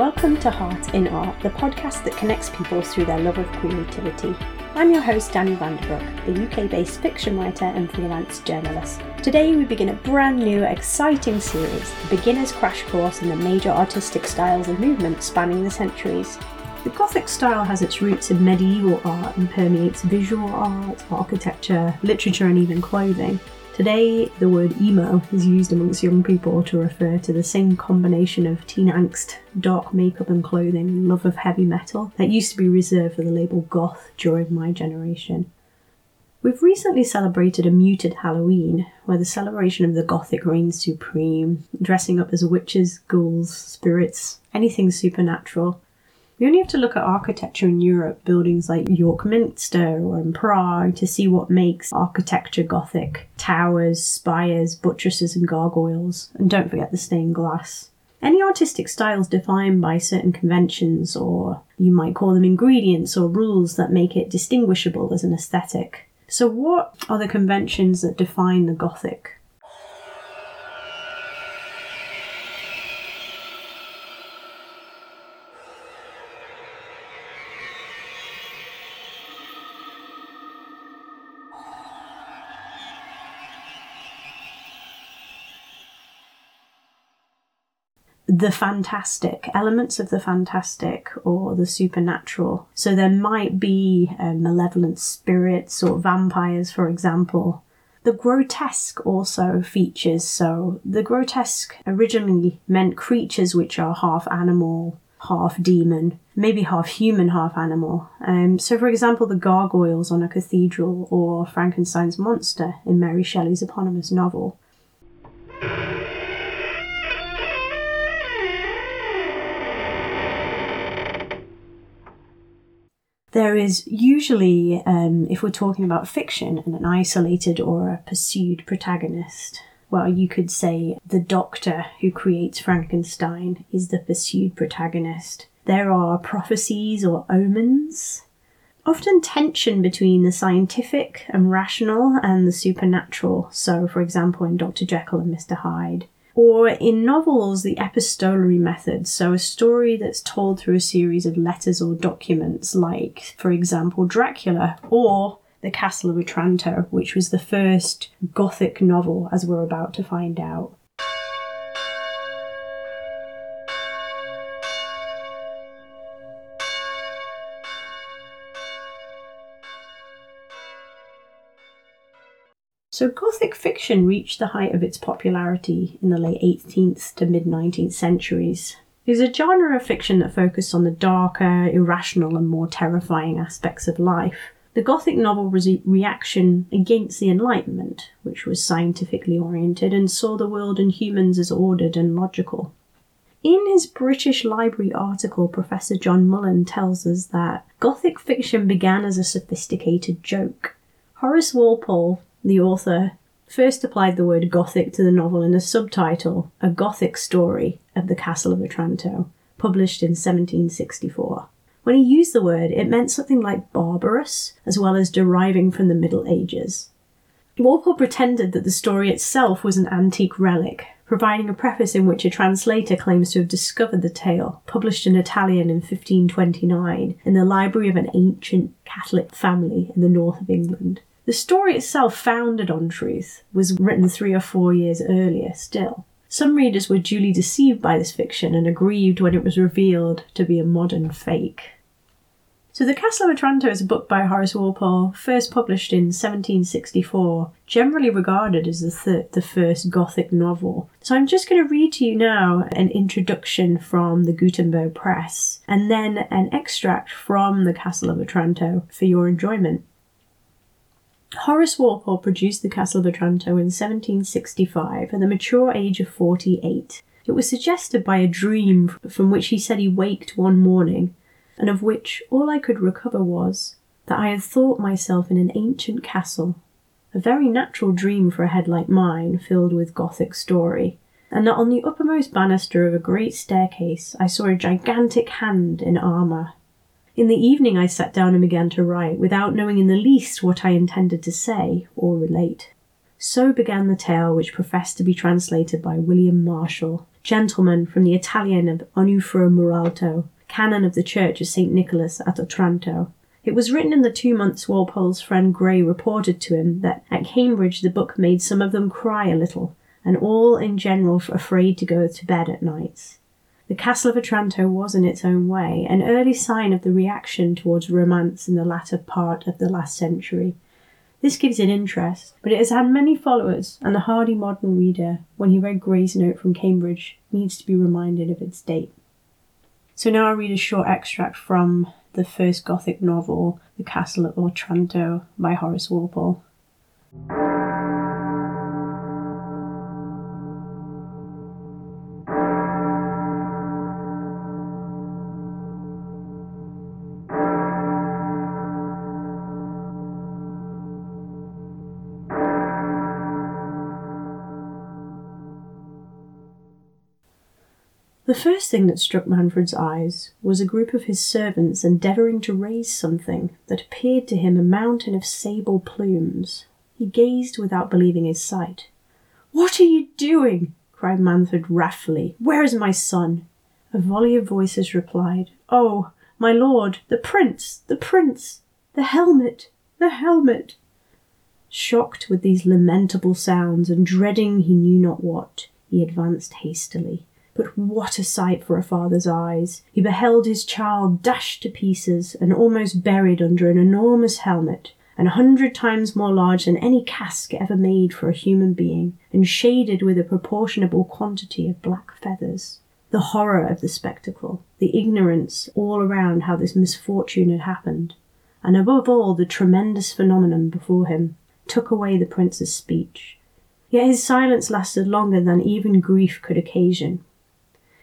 Welcome to Heart in Art, the podcast that connects people through their love of creativity. I'm your host, Danny Vanderbrook, a UK based fiction writer and freelance journalist. Today, we begin a brand new, exciting series, the beginner's crash course in the major artistic styles and movements spanning the centuries. The Gothic style has its roots in medieval art and permeates visual art, architecture, literature, and even clothing. Today, the word emo is used amongst young people to refer to the same combination of teen angst, dark makeup and clothing, and love of heavy metal that used to be reserved for the label goth during my generation. We've recently celebrated a muted Halloween, where the celebration of the Gothic reigns supreme, dressing up as witches, ghouls, spirits, anything supernatural, we only have to look at architecture in Europe, buildings like York Minster or in Prague, to see what makes architecture Gothic towers, spires, buttresses, and gargoyles. And don't forget the stained glass. Any artistic style is defined by certain conventions, or you might call them ingredients or rules that make it distinguishable as an aesthetic. So, what are the conventions that define the Gothic? The fantastic, elements of the fantastic or the supernatural. So there might be uh, malevolent spirits or vampires, for example. The grotesque also features, so the grotesque originally meant creatures which are half animal, half demon, maybe half human, half animal. Um, so, for example, the gargoyles on a cathedral or Frankenstein's monster in Mary Shelley's eponymous novel. There is usually, um, if we're talking about fiction, and an isolated or a pursued protagonist. Well, you could say the doctor who creates Frankenstein is the pursued protagonist. There are prophecies or omens, often tension between the scientific and rational and the supernatural. So, for example, in Dr. Jekyll and Mr. Hyde or in novels, the epistolary method, so a story that's told through a series of letters or documents, like, for example, Dracula, or The Castle of Otranto, which was the first Gothic novel, as we're about to find out. So, Gothic fiction reached the height of its popularity in the late 18th to mid 19th centuries. It is a genre of fiction that focused on the darker, irrational, and more terrifying aspects of life. The Gothic novel was a reaction against the Enlightenment, which was scientifically oriented and saw the world and humans as ordered and logical. In his British Library article, Professor John Mullan tells us that Gothic fiction began as a sophisticated joke. Horace Walpole the author first applied the word Gothic to the novel in a subtitle, A Gothic Story of the Castle of Otranto, published in 1764. When he used the word, it meant something like barbarous, as well as deriving from the Middle Ages. Walpole pretended that the story itself was an antique relic, providing a preface in which a translator claims to have discovered the tale, published in Italian in 1529 in the library of an ancient Catholic family in the north of England. The story itself, founded on truth, was written three or four years earlier still. Some readers were duly deceived by this fiction and aggrieved when it was revealed to be a modern fake. So, The Castle of Otranto is a book by Horace Walpole, first published in 1764, generally regarded as the, thir- the first Gothic novel. So, I'm just going to read to you now an introduction from the Gutenberg Press, and then an extract from The Castle of Otranto for your enjoyment. Horace Walpole produced The Castle of Otranto in 1765 at the mature age of 48. It was suggested by a dream from which he said he waked one morning, and of which all I could recover was that I had thought myself in an ancient castle, a very natural dream for a head like mine, filled with Gothic story, and that on the uppermost banister of a great staircase I saw a gigantic hand in armour in the evening, I sat down and began to write, without knowing in the least what I intended to say or relate. So began the tale which professed to be translated by William Marshall, gentleman from the Italian of Onuphrio Muralto, canon of the Church of St. Nicholas at Otranto. It was written in the two months Walpole's friend Gray reported to him that at Cambridge the book made some of them cry a little, and all in general afraid to go to bed at nights. The Castle of Otranto was, in its own way, an early sign of the reaction towards romance in the latter part of the last century, this gives it interest, but it has had many followers, and the hardy modern reader, when he read Gray's note from Cambridge, needs to be reminded of its date. So now I read a short extract from the first Gothic novel, The Castle of Otranto by Horace Walpole. The first thing that struck Manfred's eyes was a group of his servants endeavouring to raise something that appeared to him a mountain of sable plumes. He gazed without believing his sight. What are you doing? cried Manfred wrathfully. Where is my son? A volley of voices replied, Oh, my lord, the prince, the prince, the helmet, the helmet. Shocked with these lamentable sounds, and dreading he knew not what, he advanced hastily. But what a sight for a father's eyes! He beheld his child dashed to pieces and almost buried under an enormous helmet, an hundred times more large than any casque ever made for a human being, and shaded with a proportionable quantity of black feathers. The horror of the spectacle, the ignorance all around how this misfortune had happened, and above all the tremendous phenomenon before him, took away the prince's speech. Yet his silence lasted longer than even grief could occasion.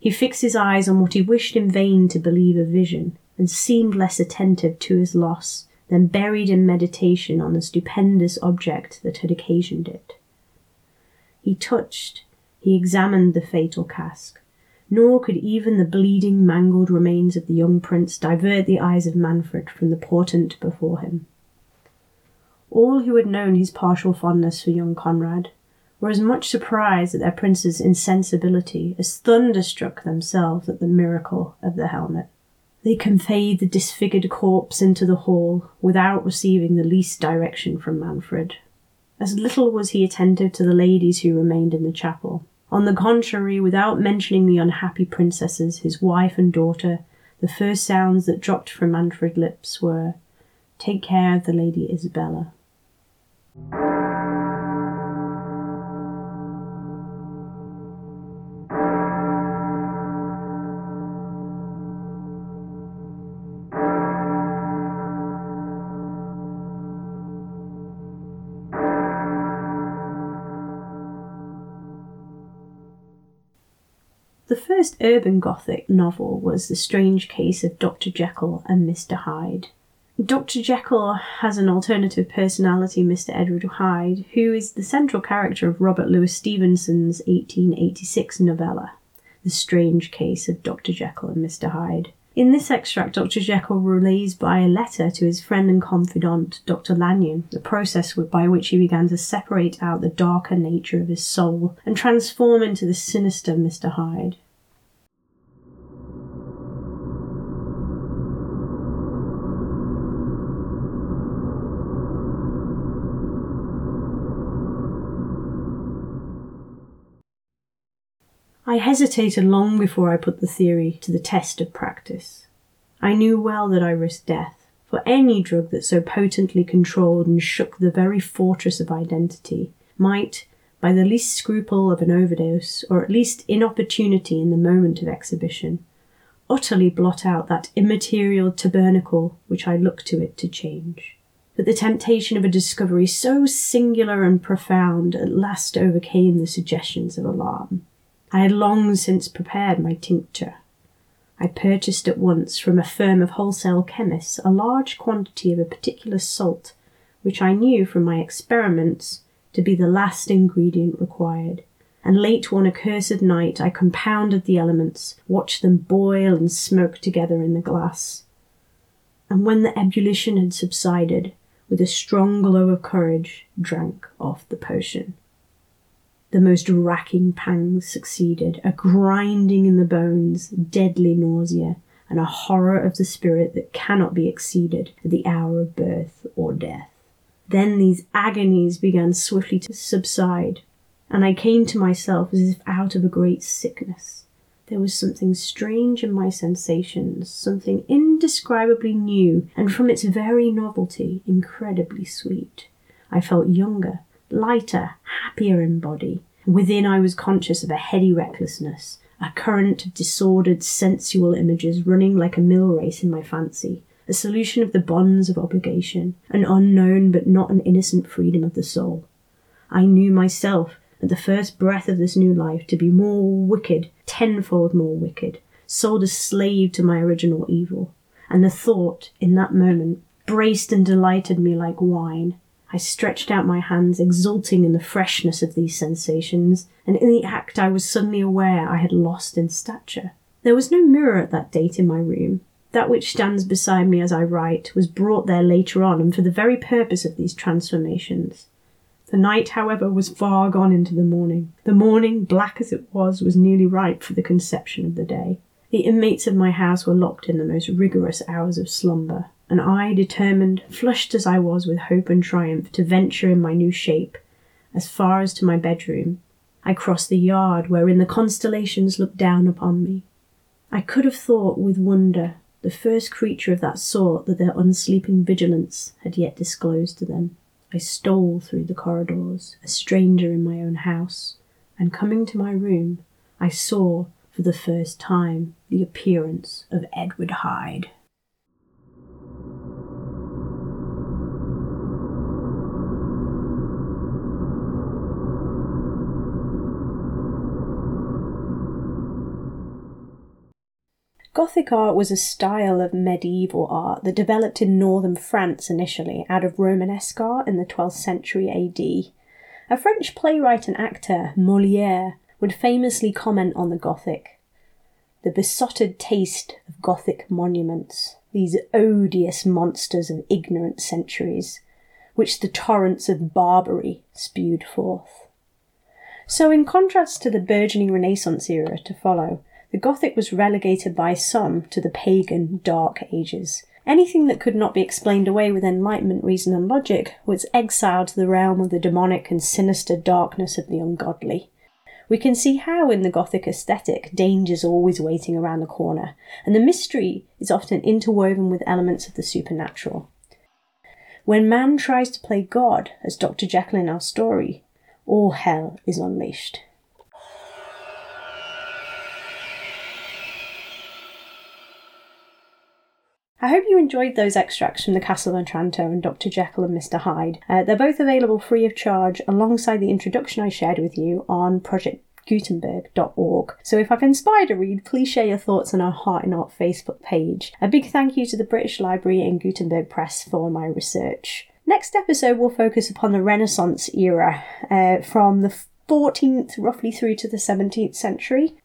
He fixed his eyes on what he wished in vain to believe a vision, and seemed less attentive to his loss than buried in meditation on the stupendous object that had occasioned it. He touched, he examined the fatal casque, nor could even the bleeding, mangled remains of the young prince divert the eyes of Manfred from the portent before him. All who had known his partial fondness for young Conrad were as much surprised at their prince's insensibility as thunderstruck themselves at the miracle of the helmet. They conveyed the disfigured corpse into the hall without receiving the least direction from Manfred. As little was he attentive to the ladies who remained in the chapel. On the contrary, without mentioning the unhappy princesses, his wife and daughter, the first sounds that dropped from Manfred's lips were, Take care of the Lady Isabella. First urban Gothic novel was The Strange Case of Dr. Jekyll and Mr. Hyde. Dr. Jekyll has an alternative personality, Mr. Edward Hyde, who is the central character of Robert Louis Stevenson's 1886 novella, The Strange Case of Dr. Jekyll and Mr. Hyde. In this extract, Dr. Jekyll relays by a letter to his friend and confidant, Dr. Lanyon, the process by which he began to separate out the darker nature of his soul and transform into the sinister Mr. Hyde. I hesitated long before I put the theory to the test of practice. I knew well that I risked death, for any drug that so potently controlled and shook the very fortress of identity might, by the least scruple of an overdose, or at least inopportunity in the moment of exhibition, utterly blot out that immaterial tabernacle which I looked to it to change. But the temptation of a discovery so singular and profound at last overcame the suggestions of alarm. I had long since prepared my tincture. I purchased at once from a firm of wholesale chemists a large quantity of a particular salt, which I knew from my experiments to be the last ingredient required. And late one accursed night I compounded the elements, watched them boil and smoke together in the glass. And when the ebullition had subsided, with a strong glow of courage, drank off the potion. The most racking pangs succeeded, a grinding in the bones, deadly nausea, and a horror of the spirit that cannot be exceeded at the hour of birth or death. Then these agonies began swiftly to subside, and I came to myself as if out of a great sickness. There was something strange in my sensations, something indescribably new, and from its very novelty, incredibly sweet. I felt younger, lighter, happier in body. Within, I was conscious of a heady recklessness, a current of disordered sensual images running like a mill race in my fancy, a solution of the bonds of obligation, an unknown but not an innocent freedom of the soul. I knew myself, at the first breath of this new life, to be more wicked, tenfold more wicked, sold a slave to my original evil. And the thought, in that moment, braced and delighted me like wine. I stretched out my hands, exulting in the freshness of these sensations, and in the act I was suddenly aware I had lost in stature. There was no mirror at that date in my room. That which stands beside me as I write was brought there later on, and for the very purpose of these transformations. The night, however, was far gone into the morning. The morning, black as it was, was nearly ripe for the conception of the day. The inmates of my house were locked in the most rigorous hours of slumber, and I, determined, flushed as I was with hope and triumph, to venture in my new shape as far as to my bedroom. I crossed the yard wherein the constellations looked down upon me. I could have thought with wonder the first creature of that sort that their unsleeping vigilance had yet disclosed to them. I stole through the corridors, a stranger in my own house, and coming to my room, I saw for the first time the appearance of Edward Hyde. Gothic art was a style of medieval art that developed in northern France initially out of Romanesque art in the 12th century AD. A French playwright and actor, Moliere, would famously comment on the Gothic. The besotted taste of Gothic monuments, these odious monsters of ignorant centuries, which the torrents of Barbary spewed forth. So, in contrast to the burgeoning Renaissance era to follow, the Gothic was relegated by some to the pagan Dark Ages. Anything that could not be explained away with Enlightenment reason and logic was exiled to the realm of the demonic and sinister darkness of the ungodly. We can see how, in the Gothic aesthetic, danger's always waiting around the corner, and the mystery is often interwoven with elements of the supernatural. When man tries to play God, as Dr. Jekyll in our story, all hell is unleashed. I hope you enjoyed those extracts from The Castle of Otranto and Dr. Jekyll and Mr. Hyde. Uh, they're both available free of charge alongside the introduction I shared with you on projectgutenberg.org. So if I've inspired a read, please share your thoughts on our Heart in Art Facebook page. A big thank you to the British Library and Gutenberg Press for my research. Next episode will focus upon the Renaissance era uh, from the 14th roughly through to the 17th century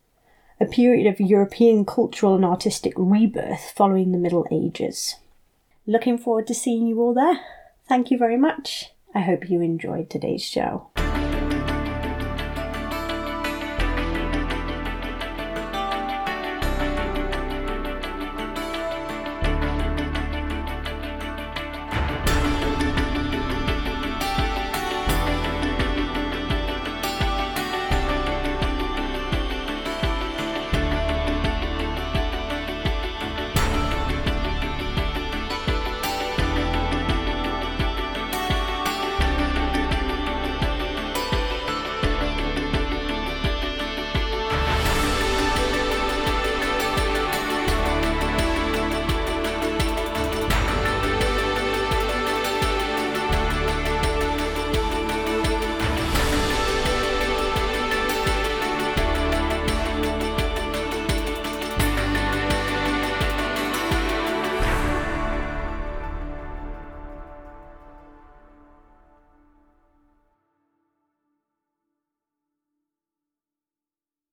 a period of European cultural and artistic rebirth following the Middle Ages. Looking forward to seeing you all there. Thank you very much. I hope you enjoyed today's show.